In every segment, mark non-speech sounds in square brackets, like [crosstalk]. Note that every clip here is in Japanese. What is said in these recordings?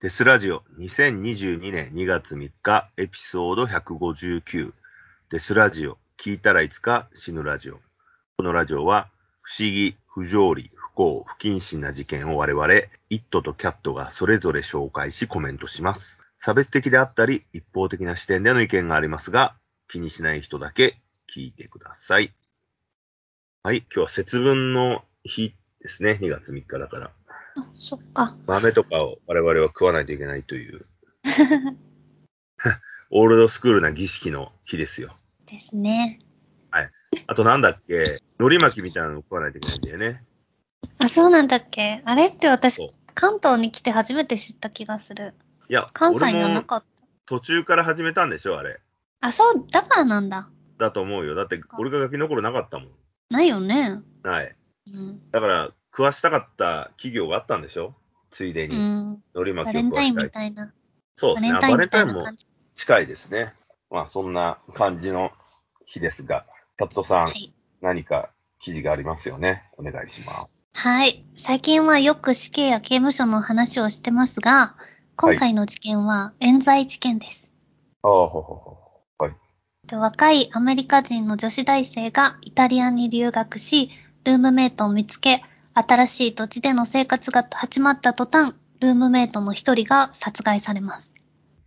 デスラジオ2022年2月3日エピソード159デスラジオ聞いたらいつか死ぬラジオ。このラジオは不思議、不条理、不幸、不謹慎な事件を我々、イットとキャットがそれぞれ紹介しコメントします。差別的であったり一方的な視点での意見がありますが、気にしない人だけ聞いてください。はい、今日は節分の日ですね。2月3日だから。あ、そっか。豆とかを我々は食わないといけないという、[laughs] オールドスクールな儀式の日ですよ。ですね。あとなんだっけ、海苔巻きみたいなの食わないといけないんだよね。あ、そうなんだっけ？あれって私、関東に来て初めて知った気がする。いや、関西にはなかった。途中から始めたんでしょ、あれ。あ、そう、だからなんだ。だと思うよ。だって、俺がガキの頃なかったもん。ないよね。はい。うん。だから、食わしたかった企業があったんでしょ？ついでうに、ん。海苔巻きバレンタインを食わしたい。みたいな。そうですね。あバレンタインも。近いですね。まあ、そんな感じの日ですが、キャットさん、はい。何か記事がありますよね？お願いします。はい。最近はよく死刑や刑務所の話をしてますが、今回の事件は冤罪事件です。ああ、ほうほうほう。はい。で若いアメリカ人の女子大生がイタリアに留学し、ルームメイトを見つけ、新しい土地での生活が始まった途端、ルームメイトの一人が殺害されます。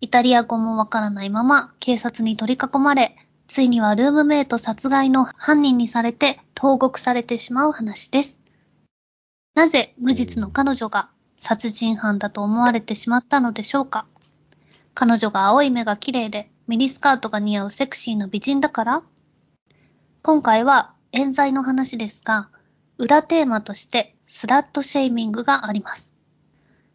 イタリア語もわからないまま警察に取り囲まれ、ついにはルームメイト殺害の犯人にされて投獄されてしまう話です。なぜ無実の彼女が殺人犯だと思われてしまったのでしょうか？彼女が青い目が綺麗でミニスカートが似合うセクシーな美人だから？今回は冤罪の話ですが、裏テーマとしてスラットシェーミングがあります。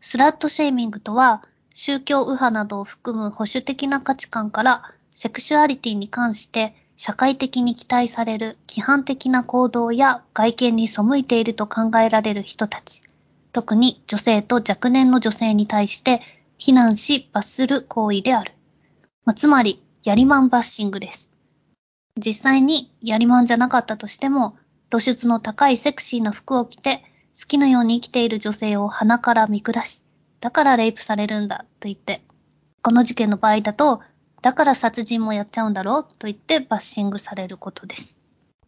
スラットシェーミングとは、宗教右派などを含む保守的な価値観からセクシュアリティに関して社会的に期待される規範的な行動や外見に背いていると考えられる人たち、特に女性と若年の女性に対して非難し罰する行為である。まあつまり、ヤリマンバッシングです。実際にヤリマンじゃなかったとしても、露出の高いセクシーな服を着て、好きなように生きている女性を鼻から見下し、だからレイプされるんだと言って、この事件の場合だと、だから殺人もやっちゃうんだろうと言ってバッシングされることです。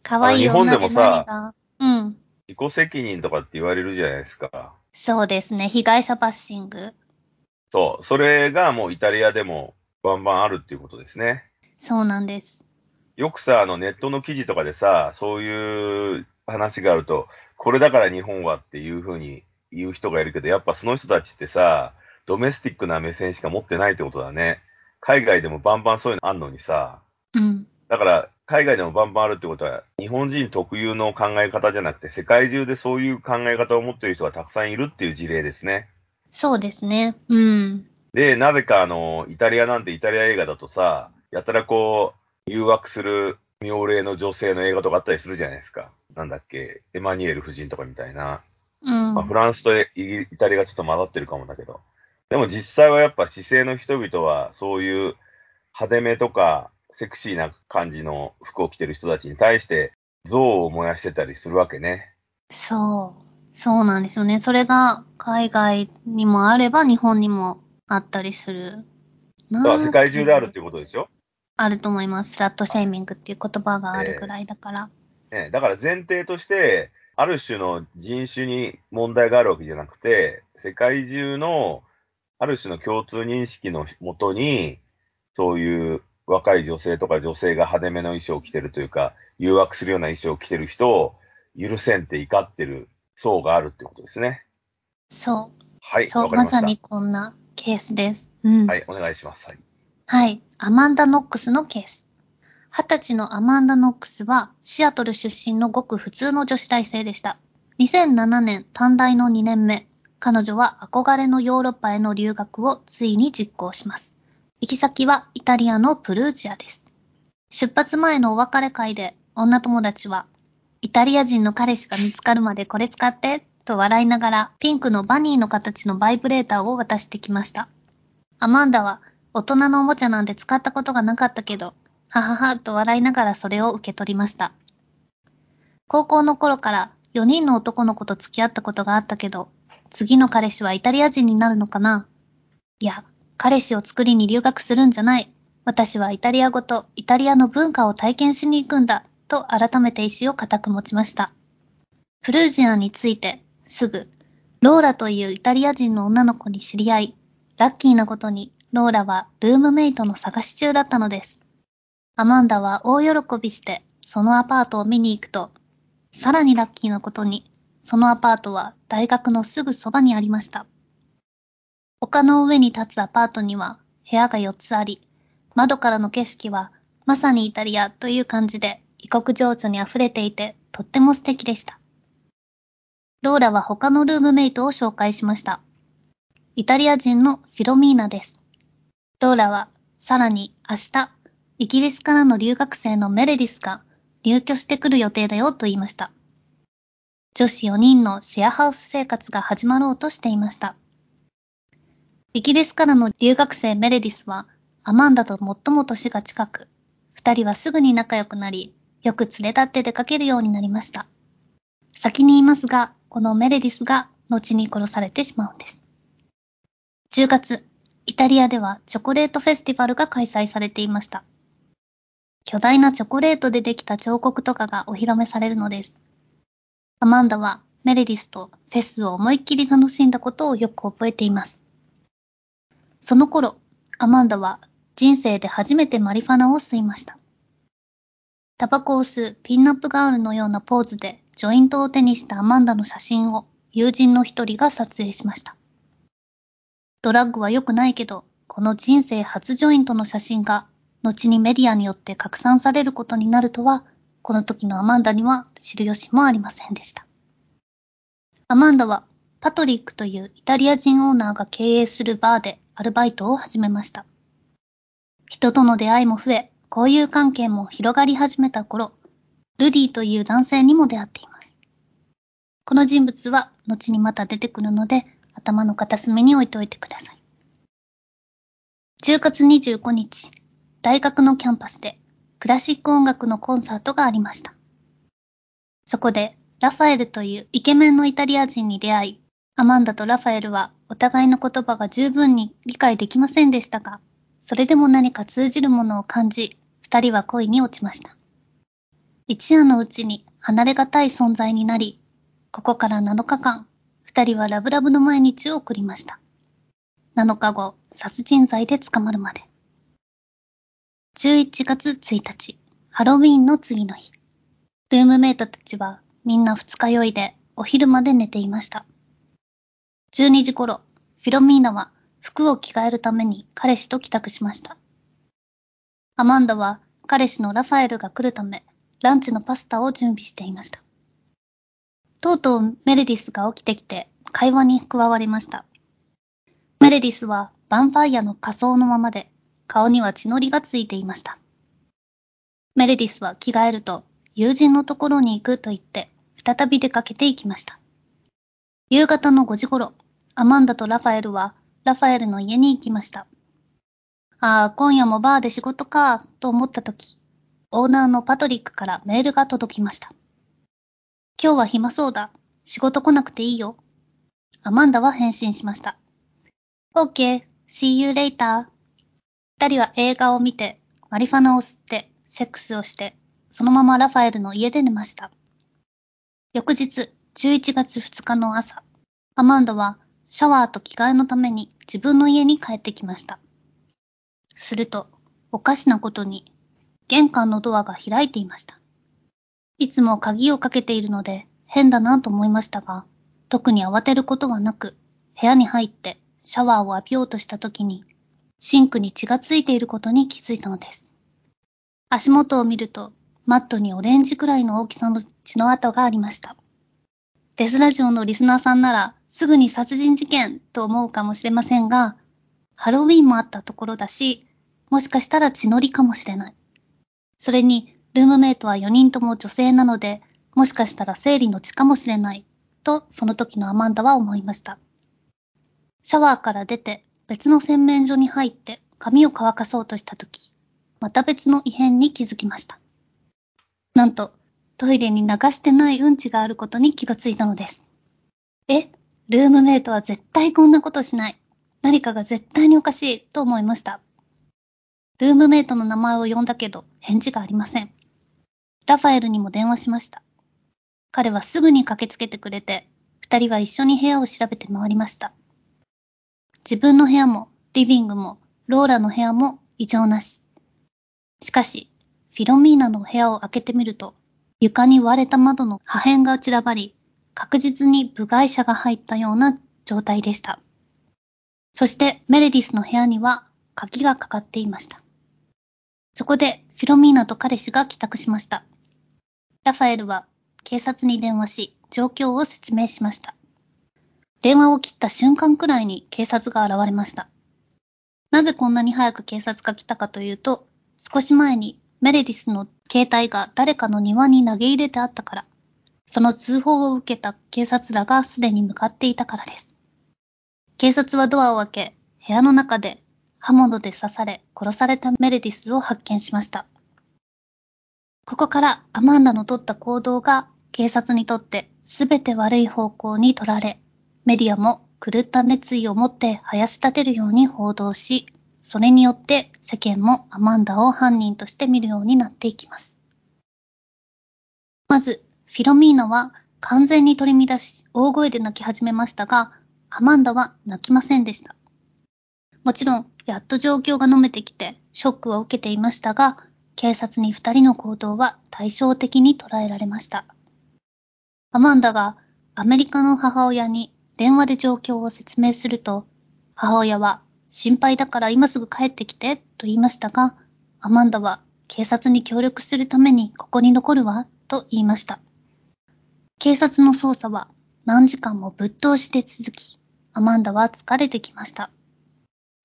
可愛い女であの日本でもさ何が、うん。自己責任とかって言われるじゃないですか。そうですね。被害者バッシング。そう。それがもうイタリアでもバンバンあるっていうことですね。そうなんです。よくさ、あのネットの記事とかでさ、そういう話があると、これだから日本はっていうふうに言う人がいるけど、やっぱその人たちってさ、ドメスティックな目線しか持ってないってことだね。海外でもバンバンそういうのあんのにさ、うん。だから海外でもバンバンあるってことは、日本人特有の考え方じゃなくて、世界中でそういう考え方を持っている人がたくさんいるっていう事例ですね。そうですね。うん。で、なぜかあの、イタリアなんてイタリア映画だとさ、やたらこう、誘惑する妙齢の女性の映画とかあったりするじゃないですか。なんだっけ、エマニュエル夫人とかみたいな。うん。まあ、フランスとイタリアがちょっと混ざってるかもだけど。でも実際はやっぱ姿勢の人々は、そういう派手めとか、セクシーな感じの服を着てる人たちに対して、憎悪を燃やしてたりするわけね。そう。そうなんですよね。それが海外にもあれば日本にもあったりするなだから世界中であるっっていうことですよ。あると思います。スラットシェーミングっていう言葉があるぐらいだから。ね、だから前提として、ある種の人種に問題があるわけじゃなくて、世界中のある種の共通認識のもとに、そういう若い女性とか女性が派手めの衣装を着てるというか、誘惑するような衣装を着てる人を許せんって怒ってる層があるってことですね。そう。はい、そう、わかりました。まさにこんなケースです。うん。はい、お願いします。はい。はい。アマンダ・ノックスのケース。二十歳のアマンダ・ノックスは、シアトル出身のごく普通の女子大生でした。2007年、短大の2年目、彼女は憧れのヨーロッパへの留学をついに実行します。行き先はイタリアのプルージアです。出発前のお別れ会で、女友達は、イタリア人の彼氏が見つかるまでこれ使って、と笑いながら、ピンクのバニーの形のバイブレーターを渡してきました。アマンダは、大人のおもちゃなんて使ったことがなかったけど、はははと笑いながらそれを受け取りました。高校の頃から4人の男の子と付き合ったことがあったけど、次の彼氏はイタリア人になるのかな？いや、彼氏を作りに留学するんじゃない。私はイタリア語とイタリアの文化を体験しに行くんだ、と改めて意志を固く持ちました。フルージアについて、すぐ、ローラというイタリア人の女の子に知り合い、ラッキーなことに、ローラはルームメイトの探し中だったのです。アマンダは大喜びして、そのアパートを見に行くと、さらにラッキーなことに、そのアパートは大学のすぐそばにありました。丘の上に立つアパートには部屋が4つあり、窓からの景色はまさにイタリアという感じで異国情緒に溢れていてとっても素敵でした。ローラは他のルームメイトを紹介しました。イタリア人のフィロミーナです。ローラはさらに明日、イギリスからの留学生のメレディスが入居してくる予定だよと言いました。女子4人のシェアハウス生活が始まろうとしていました。イギリスからの留学生メレディスは、アマンダと最も年が近く、二人はすぐに仲良くなり、よく連れ立って出かけるようになりました。先に言いますが、このメレディスが後に殺されてしまうんです。10月、イタリアではチョコレートフェスティバルが開催されていました。巨大なチョコレートでできた彫刻とかがお披露目されるのです。アマンダはメレディスとフェスを思いっきり楽しんだことをよく覚えています。その頃、アマンダは人生で初めてマリファナを吸いました。タバコを吸うピンナップガールのようなポーズでジョイントを手にしたアマンダの写真を友人の一人が撮影しました。ドラッグは良くないけど、この人生初ジョイントの写真が後にメディアによって拡散されることになるとは、この時のアマンダには知る由もありませんでした。アマンダはパトリックというイタリア人オーナーが経営するバーでアルバイトを始めました。人との出会いも増え、交友関係も広がり始めた頃、ルディという男性にも出会っています。この人物は後にまた出てくるので、頭の片隅に置いておいてください。10月25日、大学のキャンパスでクラシック音楽のコンサートがありました。そこでラファエルというイケメンのイタリア人に出会い、アマンダとラファエルはお互いの言葉が十分に理解できませんでしたが、それでも何か通じるものを感じ、二人は恋に落ちました。一夜のうちに離れがたい存在になり、ここから7日間、二人はラブラブの毎日を送りました。7日後、殺人罪で捕まるまで。11月1日、ハロウィンの次の日。ルームメイトたちはみんな二日酔いでお昼まで寝ていました。12時頃、フィロミーナは服を着替えるために彼氏と帰宅しました。アマンダは彼氏のラファエルが来るため、ランチのパスタを準備していました。とうとうメレディスが起きてきて会話に加わりました。メレディスはヴァンパイアの仮装のままで、顔には血のりがついていました。メレディスは着替えると友人のところに行くと言って再び出かけていきました。夕方の5時頃、アマンダとラファエルはラファエルの家に行きました。ああ、今夜もバーで仕事か、と思った時、オーナーのパトリックからメールが届きました。今日は暇そうだ。仕事来なくていいよ。アマンダは返信しました。OK, see you later. 二人は映画を見て、マリファナを吸って、セックスをして、そのままラファエルの家で寝ました。翌日、11月2日の朝、アマンダはシャワーと着替えのために自分の家に帰ってきました。すると、おかしなことに、玄関のドアが開いていました。いつも鍵をかけているので変だなと思いましたが、特に慌てることはなく、部屋に入ってシャワーを浴びようとした時に、シンクに血がついていることに気づいたのです。足元を見ると、マットにオレンジくらいの大きさの血の跡がありました。デスラジオのリスナーさんならすぐに殺人事件と思うかもしれませんが、ハロウィンもあったところだし、もしかしたら血のりかもしれない。それに、ルームメイトは4人とも女性なので、もしかしたら生理の血かもしれない、とその時のアマンダは思いました。シャワーから出て別の洗面所に入って髪を乾かそうとした時、また別の異変に気づきました。なんと、トイレに流してないうんちがあることに気がついたのです。え、ルームメイトは絶対こんなことしない。何かが絶対におかしいと思いました。ルームメイトの名前を呼んだけど返事がありません。ラファエルにも電話しました。彼はすぐに駆けつけてくれて、二人は一緒に部屋を調べて回りました。自分の部屋も、リビングも、ローラの部屋も異常なし。しかし、フィロミーナの部屋を開けてみると、床に割れた窓の破片が散らばり、確実に部外者が入ったような状態でした。そしてメレディスの部屋には鍵がかかっていました。そこでフィロミーナと彼氏が帰宅しました。ラファエルは警察に電話し、状況を説明しました。電話を切った瞬間くらいに警察が現れました。なぜこんなに早く警察が来たかというと、少し前にメレディスの携帯が誰かの庭に投げ入れてあったから、その通報を受けた警察らがすでに向かっていたからです。警察はドアを開け、部屋の中で刃物で刺され殺されたメレディスを発見しました。ここからアマンダの取った行動が警察にとって全て悪い方向に取られ、メディアも狂った熱意を持って生やし立てるように報道し、それによって世間もアマンダを犯人として見るようになっていきます。まず、フィロミーナは完全に取り乱し、大声で泣き始めましたが、アマンダは泣きませんでした。もちろん、やっと状況が飲めてきて、ショックを受けていましたが、警察に二人の行動は対照的に捉えられました。アマンダがアメリカの母親に電話で状況を説明すると、母親は心配だから今すぐ帰ってきてと言いましたが、アマンダは警察に協力するためにここに残るわと言いました。警察の捜査は何時間もぶっ通して続き、アマンダは疲れてきました。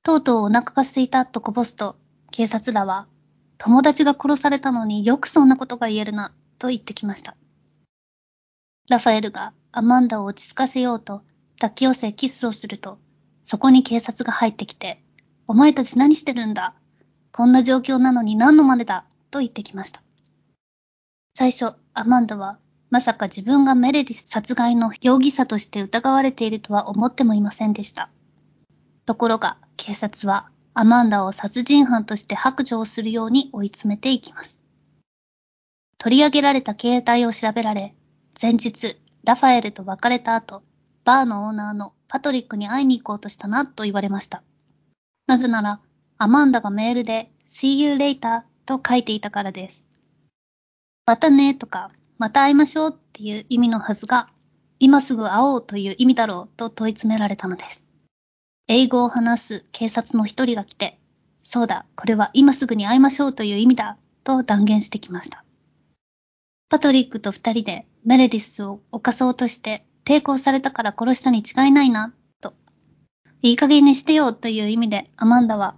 とうとうお腹が空いたとこぼすと、警察らは、友達が殺されたのによくそんなことが言えるな、と言ってきました。ラファエルがアマンダを落ち着かせようと抱き寄せキスをすると、そこに警察が入ってきて、お前たち何してるんだ？こんな状況なのに何の真似だ？と言ってきました。最初、アマンダは、まさか自分がメレディス殺害の容疑者として疑われているとは思ってもいませんでした。ところが、警察は、アマンダを殺人犯として白状するように追い詰めていきます。取り上げられた携帯を調べられ、前日、ラファエルと別れた後、バーのオーナーのパトリックに会いに行こうとしたなと言われました。なぜなら、アマンダがメールで See you later と書いていたからです。またねとか、また会いましょうっていう意味のはずが、今すぐ会おうという意味だろうと問い詰められたのです。英語を話す警察の一人が来て、そうだ、これは今すぐに会いましょうという意味だ、と断言してきました。パトリックと二人でメレディスを犯そうとして抵抗されたから殺したに違いないな、と。いい加減にしてよという意味でアマンダは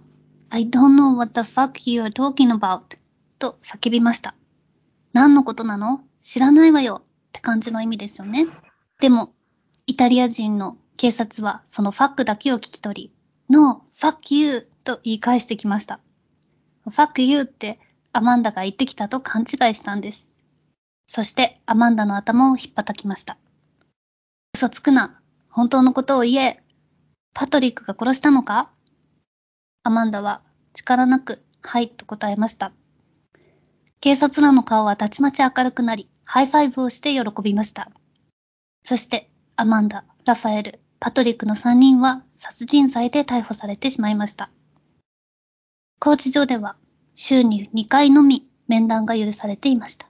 I don't know what the fuck you are talking about と叫びました。何のことなの？知らないわよって感じの意味ですよね。でも、イタリア人の警察はそのファックだけを聞き取り、No, fuck you と言い返してきました。fuck you ってアマンダが言ってきたと勘違いしたんです。そしてアマンダの頭を引っ叩きました。嘘つくな。本当のことを言え。パトリックが殺したのか？アマンダは力なく、はいと答えました。警察らの顔はたちまち明るくなり、 high five をして喜びました。そして、アマンダ、ラファエル、パトリックの3人は殺人罪で逮捕されてしまいました。拘置所では週に2回のみ面談が許されていました。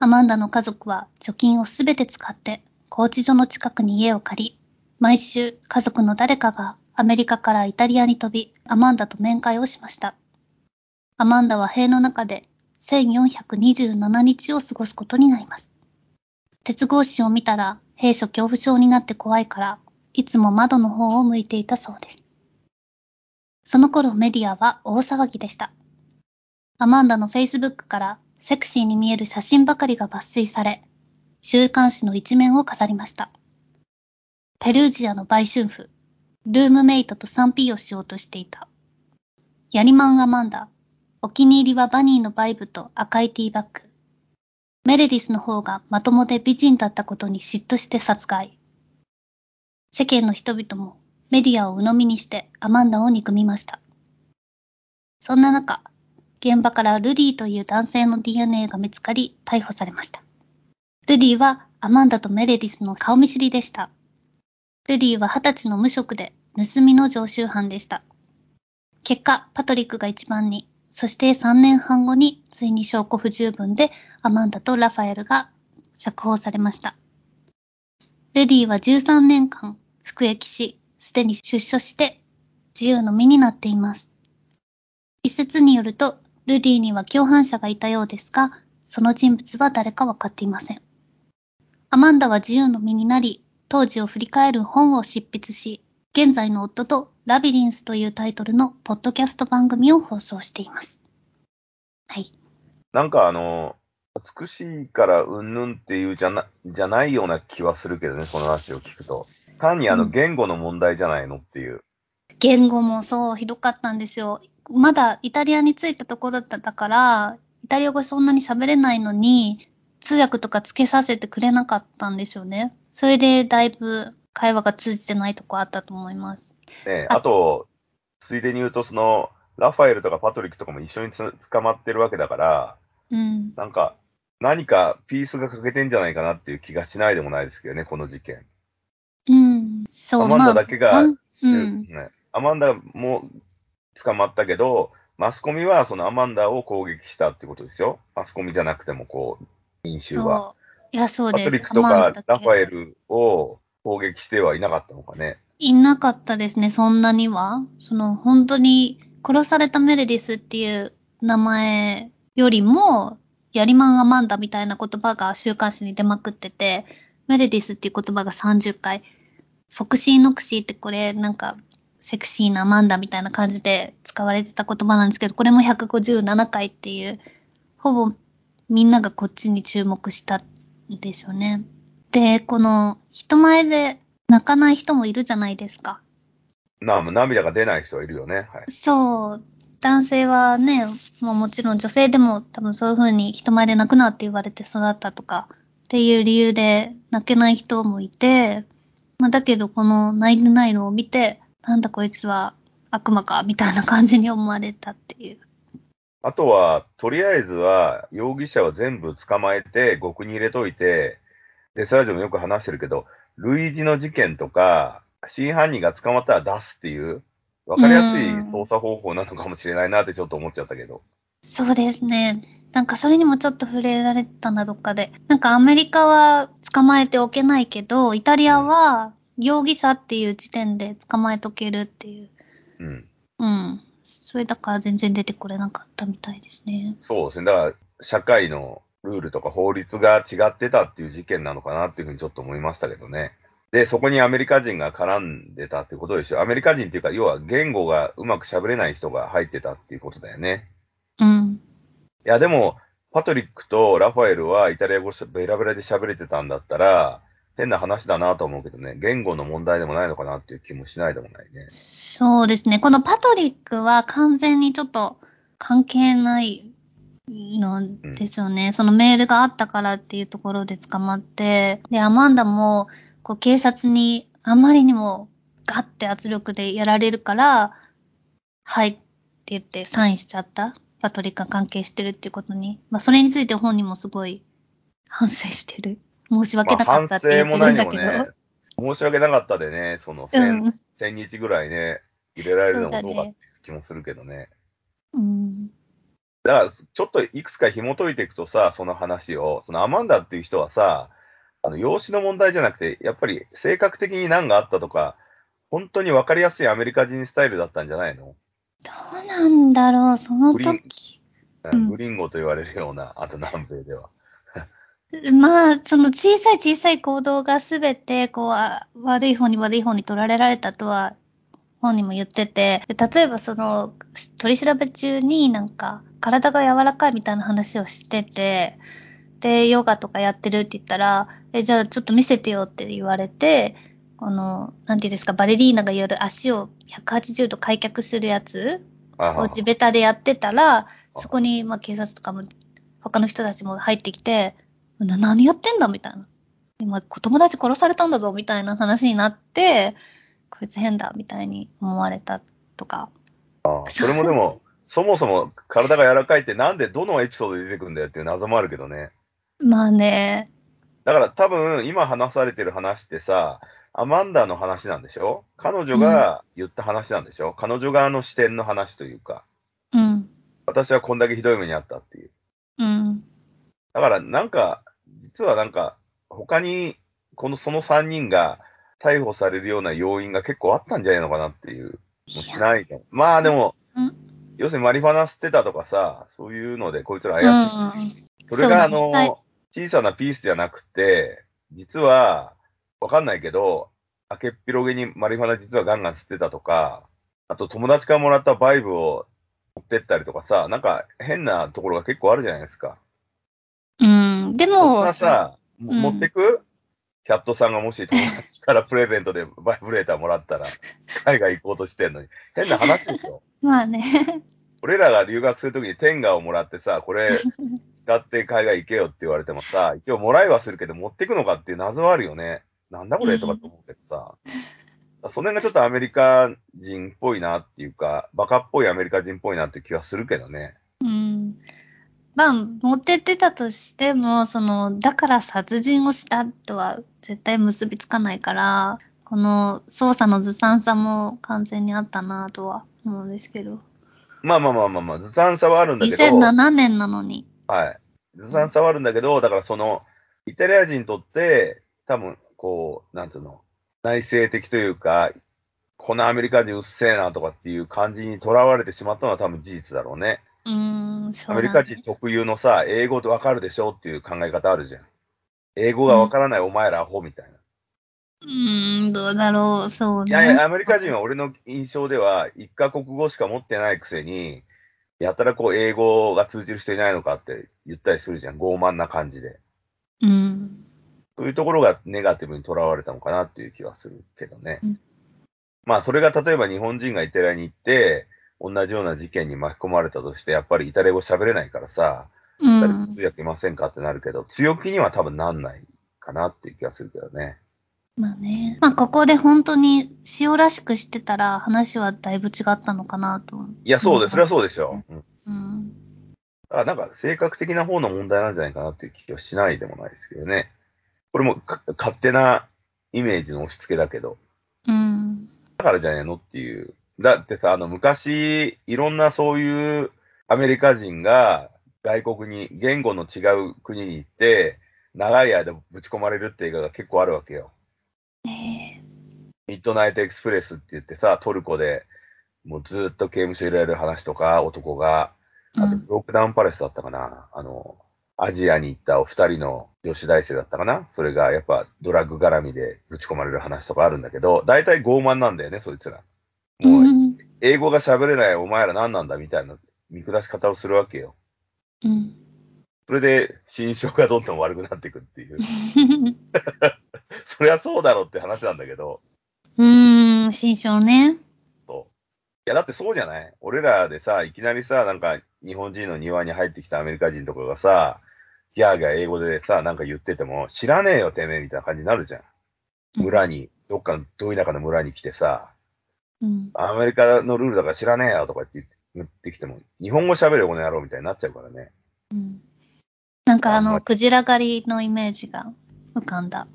アマンダの家族は貯金をすべて使って拘置所の近くに家を借り、毎週家族の誰かがアメリカからイタリアに飛び、アマンダと面会をしました。アマンダは塀の中で1427日を過ごすことになります。鉄格子を見たら、兵所恐怖症になって怖いから、いつも窓の方を向いていたそうです。その頃メディアは大騒ぎでした。アマンダの Facebook からセクシーに見える写真ばかりが抜粋され、週刊誌の一面を飾りました。ペルージアの売春婦、ルームメイトと 3P をしようとしていた。ヤリマン・アマンダ、お気に入りはバニーのバイブと赤いティーバッグ。メレディスの方がまともで美人だったことに嫉妬して殺害。世間の人々もメディアを鵜呑みにしてアマンダを憎みました。そんな中、現場からルディという男性の DNA が見つかり逮捕されました。ルディはアマンダとメレディスの顔見知りでした。ルディは二十歳の無職で盗みの常習犯でした。結果、パトリックが一番に、そして3年半後についに証拠不十分でアマンダとラファエルが釈放されました。ルディは13年間服役し、すでに出所して自由の身になっています。一説によると、ルディには共犯者がいたようですが、その人物は誰か分かっていません。アマンダは自由の身になり、当時を振り返る本を執筆し、現在の夫とラビリンスというタイトルのポッドキャスト番組を放送しています。はい。なんかあの、美しいからうんぬんっていうじゃな、じゃないような気はするけどね、その話を聞くと。単にあのうん言語の問題じゃないのっていう。言語もそう、ひどかったんですよ。まだイタリアに着いたところだったから、イタリア語そんなに喋れないのに、通訳とかつけさせてくれなかったんですよね。それでだいぶ会話が通じてないとこあったと思います。ね、ああと、ついでに言うと、その、ラファエルとかパトリックとかも一緒につ捕まってるわけだから、うん。なんか、何かピースが欠けてんじゃないかなっていう気がしないでもないですけどね、この事件。うん。そう、アマンダだけが、まあうんねアマンダも捕まったけど、マスコミはそのアマンダを攻撃したってことですよ。マスコミじゃなくても、こう、民衆は。いや、そうです。パトリックとかラファエルを攻撃してはいなかったのかね。いなかったですね、そんなには。その、本当に、殺されたメレディスっていう名前よりも、ヤリマン・アマンダみたいな言葉が週刊誌に出まくってて、メレディスっていう言葉が30回。 Foxy Knoxy ってこれ、なんか、セクシーなアマンダみたいな感じで使われてた言葉なんですけど、これも157回っていう、ほぼみんながこっちに注目したんですよね。で、この人前で泣かない人もいるじゃないですか。な涙が出ない人はいるよね。はい。そう。男性はね、もうもちろん女性でも多分そういう風に人前で泣くなって言われて育ったとかっていう理由で泣けない人もいて、まあだけどこの泣いてないのを見て、なんだこいつは悪魔かみたいな感じに思われたっていう。あとは、とりあえずは、容疑者は全部捕まえて、獄に入れといて、で、それでもよく話してるけど、類似の事件とか、真犯人が捕まったら出すっていう、わかりやすい捜査方法なのかもしれないなってちょっと思っちゃったけど。そうですね。なんかそれにもちょっと触れられてたんだ、どっかで。なんかアメリカは捕まえておけないけど、イタリアは容疑者っていう時点で捕まえとけるっていう。うん。うん。それだから全然出てこれなかったみたいですね。そうですね。だから、社会のルールとか法律が違ってたっていう事件なのかなっていうふうにちょっと思いましたけどね。で、そこにアメリカ人が絡んでたってことでしょ。アメリカ人っていうか、要は言語がうまく喋れない人が入ってたっていうことだよね。うん。いや、でも、パトリックとラファエルはイタリア語しベラベラで喋れてたんだったら、変な話だなと思うけどね、言語の問題でもないのかなっていう気もしないでもないね。そうですね。このパトリックは完全にちょっと関係ないのですよね。そのメールがあったからっていうところで捕まって、で、アマンダも、こう警察にあまりにもガッて圧力でやられるから、はいって言ってサインしちゃった。パトリックが関係してるっていうことに。まあ、それについて本人もすごい反省してる。申し訳なかったって言ってるんだけど。まあ反省も何もね、申し訳なかったでね、そのう1000、ん。1000日ぐらいね、入れられるのもどうかっていう気もするけどね。うん。だから、ちょっといくつか紐解いていくとさ、その話を、そのアマンダっていう人はさ、あの、容姿の問題じゃなくて、やっぱり性格的に何があったとか、本当に分かりやすいアメリカ人スタイルだったんじゃないの？どうなんだろう、その時。うんグリンゴと言われるような、あと南米では。[laughs] まあ、その小さい小さい行動がすべて、こう、あ悪い方に悪い方に取られられたとは、本人も言ってて、で例えばその、取り調べ中になんか、体が柔らかいみたいな話をしてて、で、ヨガとかやってるって言ったら、え、じゃあちょっと見せてよって言われて、この、なんていうんですか、バレリーナが夜足を180度開脚するやつあを地べたでやってたら、そこに、まあ、警察とかも、他の人たちも入ってきて、な、何やってんだみたいな。今、友達殺されたんだぞみたいな話になって、こいつ変だみたいに思われたとか。ああそれもでも、[laughs] そもそも体が柔らかいってなんでどのエピソードで出てくるんだよっていう謎もあるけどね。まあね。だから多分今話されてる話ってさ、アマンダの話なんでしょ？彼女が言った話なんでしょ、彼女側の視点の話というか、うん。私はこんだけひどい目にあったっていう。うん。だからなんか、実はなんか、他に、この、その3人が逮捕されるような要因が結構あったんじゃないのかなっていう。もうしないと。まあでも、うん要するにマリファナ吸ってたとかさ、そういうのでこいつらう怪しい。ん。それがあの、小さなピースじゃなくて、実は、わかんないけど、明けっぴろげにマリファナ実はガンガン吸ってたとか、あと友達からもらったバイブを持ってったりとかさ、なんか変なところが結構あるじゃないですか。うん。でそんも、なさ、もうん持ってく？キャットさんがもし友達からプレゼントでバイブレーターもらったら、[laughs] 海外行こうとしてんのに。変な話でしょ。[laughs] まあね。俺らが留学するときにテンガをもらってさ、これ使って海外行けよって言われてもさ、[laughs] 一応もらいはするけど持ってくのかっていう謎はあるよね。なんだこれとかって思うけどさ。その辺がちょっとアメリカ人っぽいなっていうか、バカっぽいアメリカ人っぽいなっていう気はするけどね。うん。まあ、持ってってたとしても、その、だから殺人をしたとは絶対結びつかないから、この捜査のずさんさも完全にあったなとは思うんですけど。まあまあまあまあまあ、ずさんさはあるんだけど。2007年なのに。はい。ずさんさはあるんだけど、だからその、イタリア人にとって、多分、こう、なんつうの、内省的というか、このアメリカ人うっせえなとかっていう感じにとらわれてしまったのは多分事実だろうね。うーん、そうだ、ね。アメリカ人特有のさ、英語でわかるでしょっていう考え方あるじゃん。英語がわからないお前らアホみたいな。うーん、どうだろう、そうね。いやいや、アメリカ人は俺の印象では、一カ国語しか持ってないくせに、やたらこう英語が通じる人いないのかって言ったりするじゃん。傲慢な感じで。うん。そういうところがネガティブにとらわれたのかなっていう気はするけどね。うんまあ、それが例えば日本人がイタリアに行って、同じような事件に巻き込まれたとして、やっぱりイタリア語喋れないからさ、う誰かん通。訳いませんかってなるけど、強気には多分なんないかなっていう気がするけどね。まあね。まあ、ここで本当に塩らしくしてたら話はだいぶ違ったのかなと。いや、そうです。それはそうでしょう。うんうん。だからなんか性格的な方の問題なんじゃないかなっていう気はしないでもないですけどね。これもか勝手なイメージの押し付けだけど、うん。だからじゃねえのっていう。だってさ、あの昔、いろんなそういうアメリカ人が外国に、言語の違う国に行って、長い間ぶち込まれるって映画が結構あるわけよ。ねミッドナイトエクスプレスって言ってさ、トルコでもうずっと刑務所入れられる話とか、男が、あと、ロックダウンパレスだったかな。あの、アジアに行ったお二人の女子大生だったかな。それがやっぱドラッグ絡みでぶち込まれる話とかあるんだけど、大体傲慢なんだよね、そいつら。もう、うん。英語が喋れないお前ら何なんだみたいな見下し方をするわけよ。うん。それで、心象がどんどん悪くなっていくっていう。そりゃそうだろうって話なんだけど、うーん、新章ね。そう。いや、だってそうじゃない？俺らでさ、いきなりさ、なんか、日本人の庭に入ってきたアメリカ人とかがさ、ギャーギャー英語でさ、なんか言ってても、知らねえよ、てめえ、みたいな感じになるじゃん。村に、どっかの、ど田舎の村に来てさ、うん。アメリカのルールだから知らねえよ、とかって言ってきても、日本語喋れ、この野郎、みたいになっちゃうからね。うん。なんかあの、クジラ狩りのイメージが浮かんだ。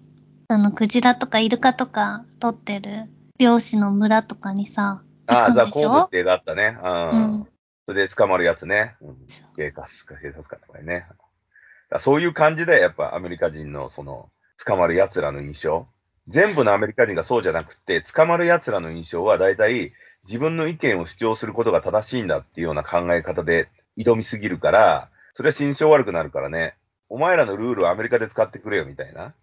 あの、クジラとかイルカとか取ってる漁師の村とかにさ、ああ、ザ・コーブって映画あったね。うん。うんそれで捕まるやつね。うん。警察か、警察官とかにね。そういう感じで、やっぱアメリカ人のその、捕まる奴らの印象。全部のアメリカ人がそうじゃなくて、捕まる奴らの印象は大体自分の意見を主張することが正しいんだっていうような考え方で挑みすぎるから、それは心象悪くなるからね。お前らのルールをアメリカで使ってくれよみたいな。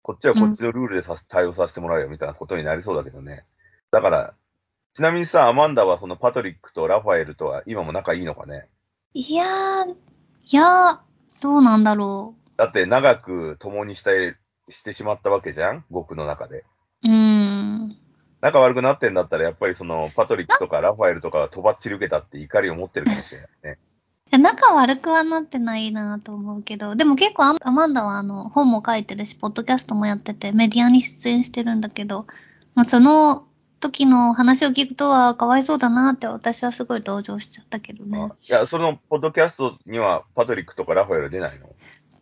こっちはこっちのルールでさせ対応させてもらうよみたいなことになりそうだけどね。だから、ちなみにさ、アマンダはそのパトリックとラファエルとは今も仲いいのかね？いやー、いやー、どうなんだろだって長く共にしてしてしまったわけじゃん？僕の中で。う。ん。仲悪くなってんだったら、やっぱりそのパトリックとかラファエルとかがとばっちり受けたって怒りを持ってるかもしれないね。い [laughs] や仲悪くはなってないなと思うけど、でも結構アアマンダはあの本も書いてるし、ポッドキャストもやってて、メディアに出演してるんだけど、まあ、その時の話を聞くとはかわいそうだなって私はすごい同情しちゃったけどね。いや、そのポッドキャストにはパトリックとかラファエル出ないの？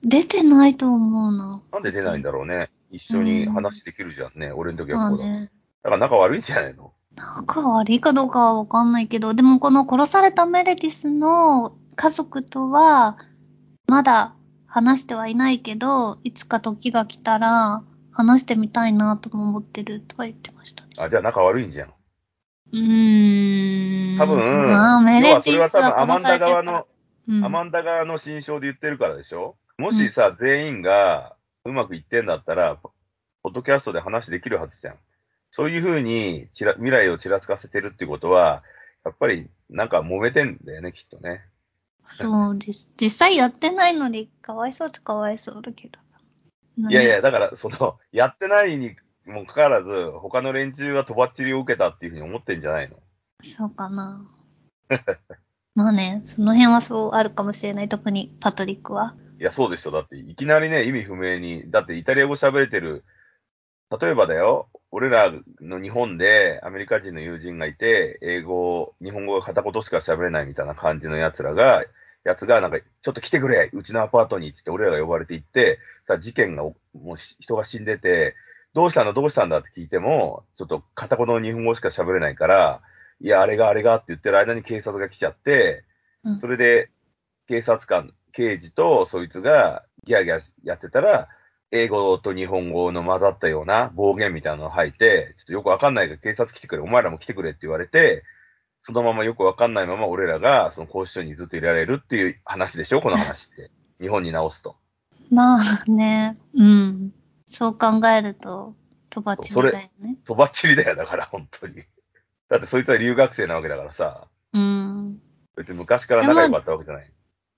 出てないと思うな。なんで出ないんだろうね。一緒に話できるじゃんね。俺の時まあはこうだ。ね。だから仲悪いんじゃないの？仲悪いかどうかはわかんないけど、でもこの殺されたメレディスの家族とは、まだ話してはいないけど、いつか時が来たら、話してみたいなとも思ってるとは言ってました。あ、じゃあ仲悪いんじゃん。うーん。多分、まあ、メ要レディスはそれは多分アマンダは殺されてるから側の、うんアマンダ側の心象で言ってるからでしょ？もしさ、全員がうまくいってんだったら、ポッドキャストで話できるはずじゃん。そういうふうにちら未来をちらつかせてるってことは、やっぱりなんか揉めてんだよね、きっとね。そうです。実際やってないのに、かわいそうっちゃかわいそうだけど。いやいや、だから、その、やってないにもかかわらず、他の連中はとばっちりを受けたっていうふうに思ってんじゃないの？そうかな。[laughs] まあね、その辺はそうあるかもしれない。特にパトリックは。いや、そうですよ。だって、いきなりね、意味不明に、だってイタリア語喋れてる、例えばだよ、俺らの日本でアメリカ人の友人がいて、英語、日本語が片言しか喋れないみたいな感じの奴らが、やつが、なんか、ちょっと来てくれうちのアパートにっつって俺らが呼ばれて行って、さ、事件が、もうし人が死んでて、どうしたの？どうしたんだ？って聞いても、ちょっと片言の日本語しか喋れないから、いや、あれがあれがって言ってる間に警察が来ちゃって、うん。それで、警察官、刑事とそいつがギャーギャーやってたら、英語と日本語の混ざったような暴言みたいなのを吐いて、ちょっとよくわかんないから警察来てくれ、お前らも来てくれって言われて、そのままよくわかんないまま俺らがその拘置所にずっといられるっていう話でしょ、この話って。[laughs] 日本に直すと。まあね、うん。そう考えると、とばっちりだよね。とばっちりだよ、だから、本当に。だってそいつは留学生なわけだからさ、うん。別に昔から仲良かったわけじゃない。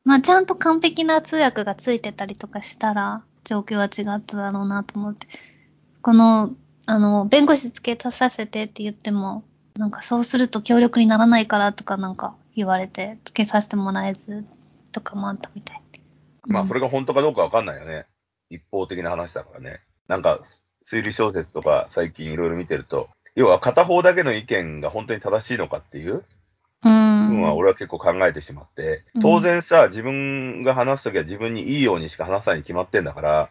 まあちゃんと完璧な通訳がついてたりとかしたら、状況は違っただろうなと思って。この、あの、弁護士つけさせてって言っても、なんかそうすると協力にならないからとかなんか言われて、つけさせてもらえずとかもあったみたい。まあ、それ。れが本当かどうかわかんないよね。一方的な話だからね。なんか、推理小説とか最近いろいろ見てると、要は片方だけの意見が本当に正しいのかっていうう部ん。俺は結構考えてしまって、うん当然さ、自分が話すときは自分にいいようにしか話さないに決まってんだから、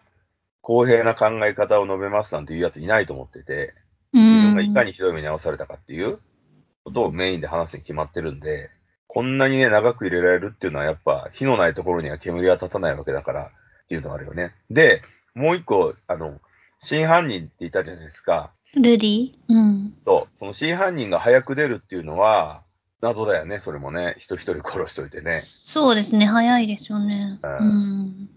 公平な考え方を述べますなんていうやついないと思ってて、うん、自分がいかにひどい目に遭わされたかっていうことをメインで話すに決まってるんで、こんなにね、長く入れられるっていうのはやっぱ火のないところには煙は立たないわけだからっていうのがあるよね。で、もう一個、あの、真犯人っていたじゃないですか。ルディ？うん。と、その真犯人が早く出るっていうのは、謎だよね、それもね。人一人殺しといてね。そうですね、早いですよね。ううんん。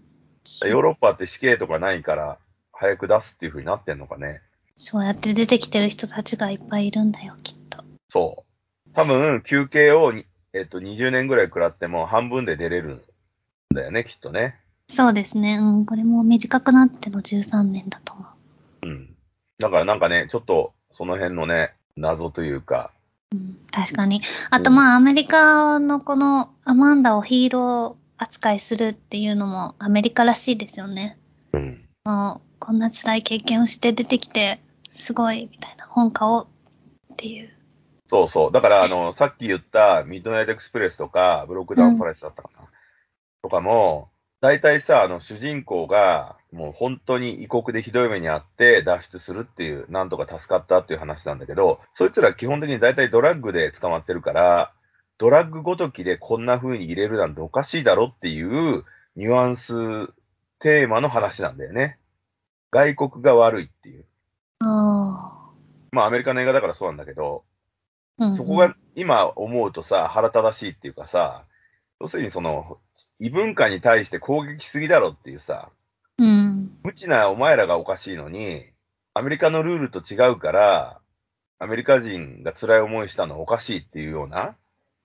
ヨーロッパって死刑とかないから、早く出すっていう風になってんのかね。そうやって出てきてる人たちがいっぱいいるんだよ、きっと。そう。多分、休憩をに、えっと、20年ぐらい食らっても半分で出れるんだよね、きっとね。そうですね、うん。これも短くなっての13年だと思う。うん。だからなんかね、ちょっと、その辺のね、謎というか、うん、確かに。あとまあ、アメリカのこのアマンダをヒーロー扱いするっていうのもアメリカらしいですよね。うん。もう、こんな辛い経験をして出てきて、すごい、みたいな本買おうっていう。そうそう。だから、あの、[laughs] さっき言ったミッドナイトエクスプレスとか、ブロックダウンパレスだったかな。とかも、大体さ、あの、主人公が、もう本当に異国でひどい目にあって脱出するっていう、なんとか助かったっていう話なんだけど、そいつら基本的に大体ドラッグで捕まってるから、ドラッグごときでこんな風に入れるなんておかしいだろっていうニュアンス、テーマの話なんだよね。外国が悪いっていう。あまあアメリカの映画だからそうなんだけど、あ。うんそこが今思うとさ、腹立たしいっていうかさ、要するにその、異文化に対して攻撃しすぎだろっていうさ、うん。無知なお前らがおかしいのに、アメリカのルールと違うから、アメリカ人が辛い思いしたのはおかしいっていうような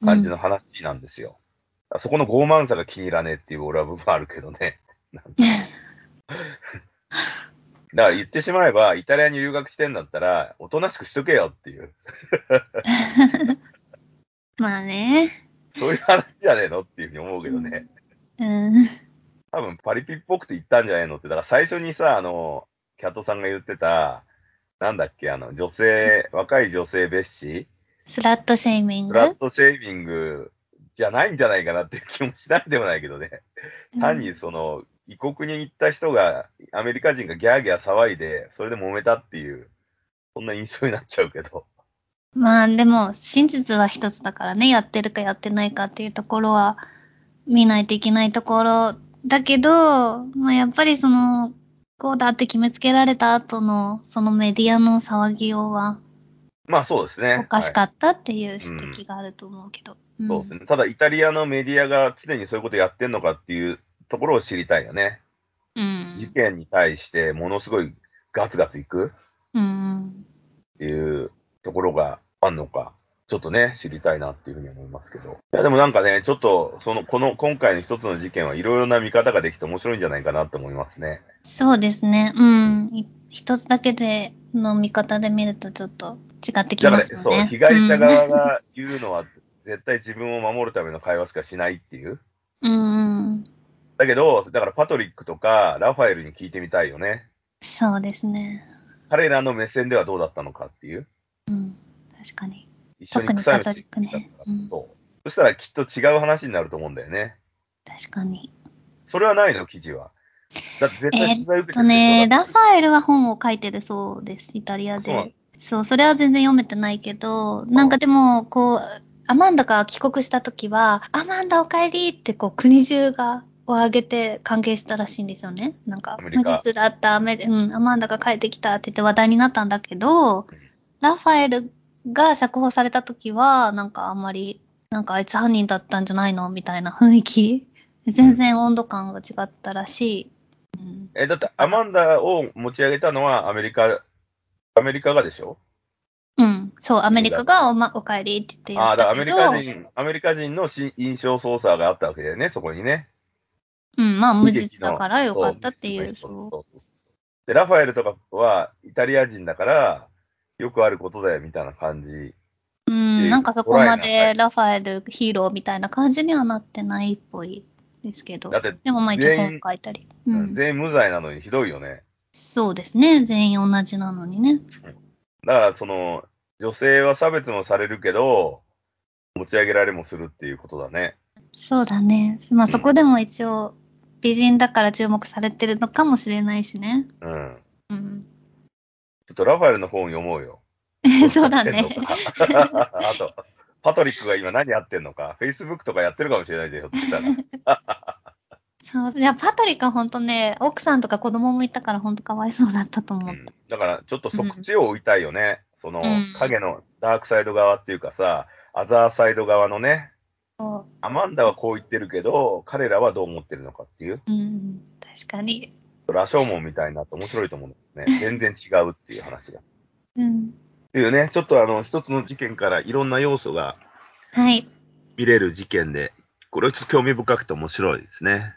感じの話なんですよ。そこの傲慢さが気に入らねえっていう俺は部分あるけどね。だから言ってしまえば、イタリアに留学してんだったら、おとなしくしとけよっていう、[laughs] まあね。そういう話じゃねえのっていうふうに思うけどね。うん。多分パリピっぽくて言ったんじゃないのって、だから最初にさ、あの、キャットさんが言ってた、なんだっけ、あの、女性、若い女性蔑視？スラットシェイミング？フラットシェービングじゃないんじゃないかなっていう気もしないでもないけどね。単にその、異国に行った人が、アメリカ人がギャーギャー騒いで、それで揉めたっていう、そんな印象になっちゃうけど。まあでも、真実は一つだからね、やってるかやってないかっていうところは、見ないといけないところだけど、まあやっぱりその、こうだって決めつけられた後の、そのメディアの騒ぎようは、まあそうですね。おかしかはいったっていう指摘があると思うけど。んそうですね。ただ、イタリアのメディアが常にそういうことやってんのかっていうところを知りたいよね。うん。事件に対してものすごいガツガツいくうん。っていうところがあんのか、ちょっとね、知りたいなっていうふうに思いますけど。いや、でもなんかね、ちょっと、その、この、今回の一つの事件はいろいろな見方ができて面白いんじゃないかなと思いますね。そうですね。うん。い一つだけでの見方で見るとちょっと違ってきだから、ますよね。そう、被害者側が言うのは、絶対自分を守るための会話しかしないっていう。うん。うん。だけど、だからパトリックとかラファエルに聞いてみたいよね。そうですね。彼らの目線ではどうだったのかっていう。うん。確かに。一緒に臭いのパトリックねうんそう。そしたらきっと違う話になると思うんだよね。確かに。それはないの、記事は。だって絶対取材受けてとね、だラファエルは本を書いてるそうです、イタリアで。そう、それは全然読めてないけど、なんかでも、こう、アマンダが帰国した時は、アマンダお帰りってこう、国中が、を挙げて歓迎したらしいんですよね。なんか、無実だったアメ、うん、アマンダが帰ってきたって言って話題になったんだけど、ラファエルが釈放された時は、なんかあんまり、なんかあいつ犯人だったんじゃないのみたいな雰囲気。全然温度感が違ったらしい。うんえ、だってアマンダを持ち上げたのはアメリカ、アメリカがでしょ？うん。そう、アメリカがお,、ま、お帰りって言ってああ、だアメリカ人、アメリカ人のし印象操作があったわけだよね、そこにね。うん、まあ無実だからよかったっていう。そうそそうそうそうで、ラファエルとかはイタリア人だから、よくあることだよみたいな感じ。う。うん、なんかそこまでラファエルヒーローみたいな感じにはなってないっぽいですけどだっ。て、でもまあ一応本書いたり。うん。全員無罪なのにひどいよね。そうですね。全員同じなのにね。だから、その、女性は差別もされるけど、持ち上げられもするっていうことだね。そうだね。まあそこでも一応美人だから注目されてるのかもしれないしね。うん。うん。ちょっとラファエルの本読もうよ。[laughs] そうだね。[laughs] あと、パトリックが今何やってんのか、Facebook とかやってるかもしれないじゃん、ひょっとしたら。[laughs] そう。いや、パトリックは本当ね、奥さんとか子供もいたから本当かわいそうだったと思う。うんだから、ちょっとそっちを追いたいよね。そのうん、影のダークサイド側っていうかさ、アザーサイド側のね、そアマンダはこう言ってるけど、彼らはどう思ってるのかっていう、う。うん。確かに。羅生門みたいになって面白いと思うね。全然違うっていう話が。っうん。ていうね、ちょっとあの、一つの事件からいろんな要素がはい。見れる事件で、これはちょっと興味深くて面白いですね。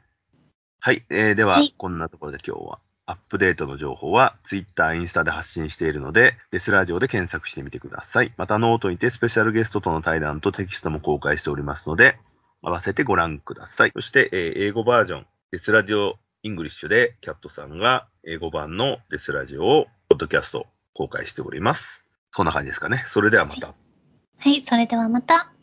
はい。えーでは、はいこんなところで今日は、アップデートの情報は、Twitter、インスタで発信しているので、デスラジオで検索してみてください。また、ノートにてスペシャルゲストとの対談とテキストも公開しておりますので、合わせてご覧ください。そして、えー英語バージョン、デスラジオ English で、キャットさんが英語版のデスラジオを、ポッドキャスト公開しております。そんな感じですかね。それではまた。はい。それではまた。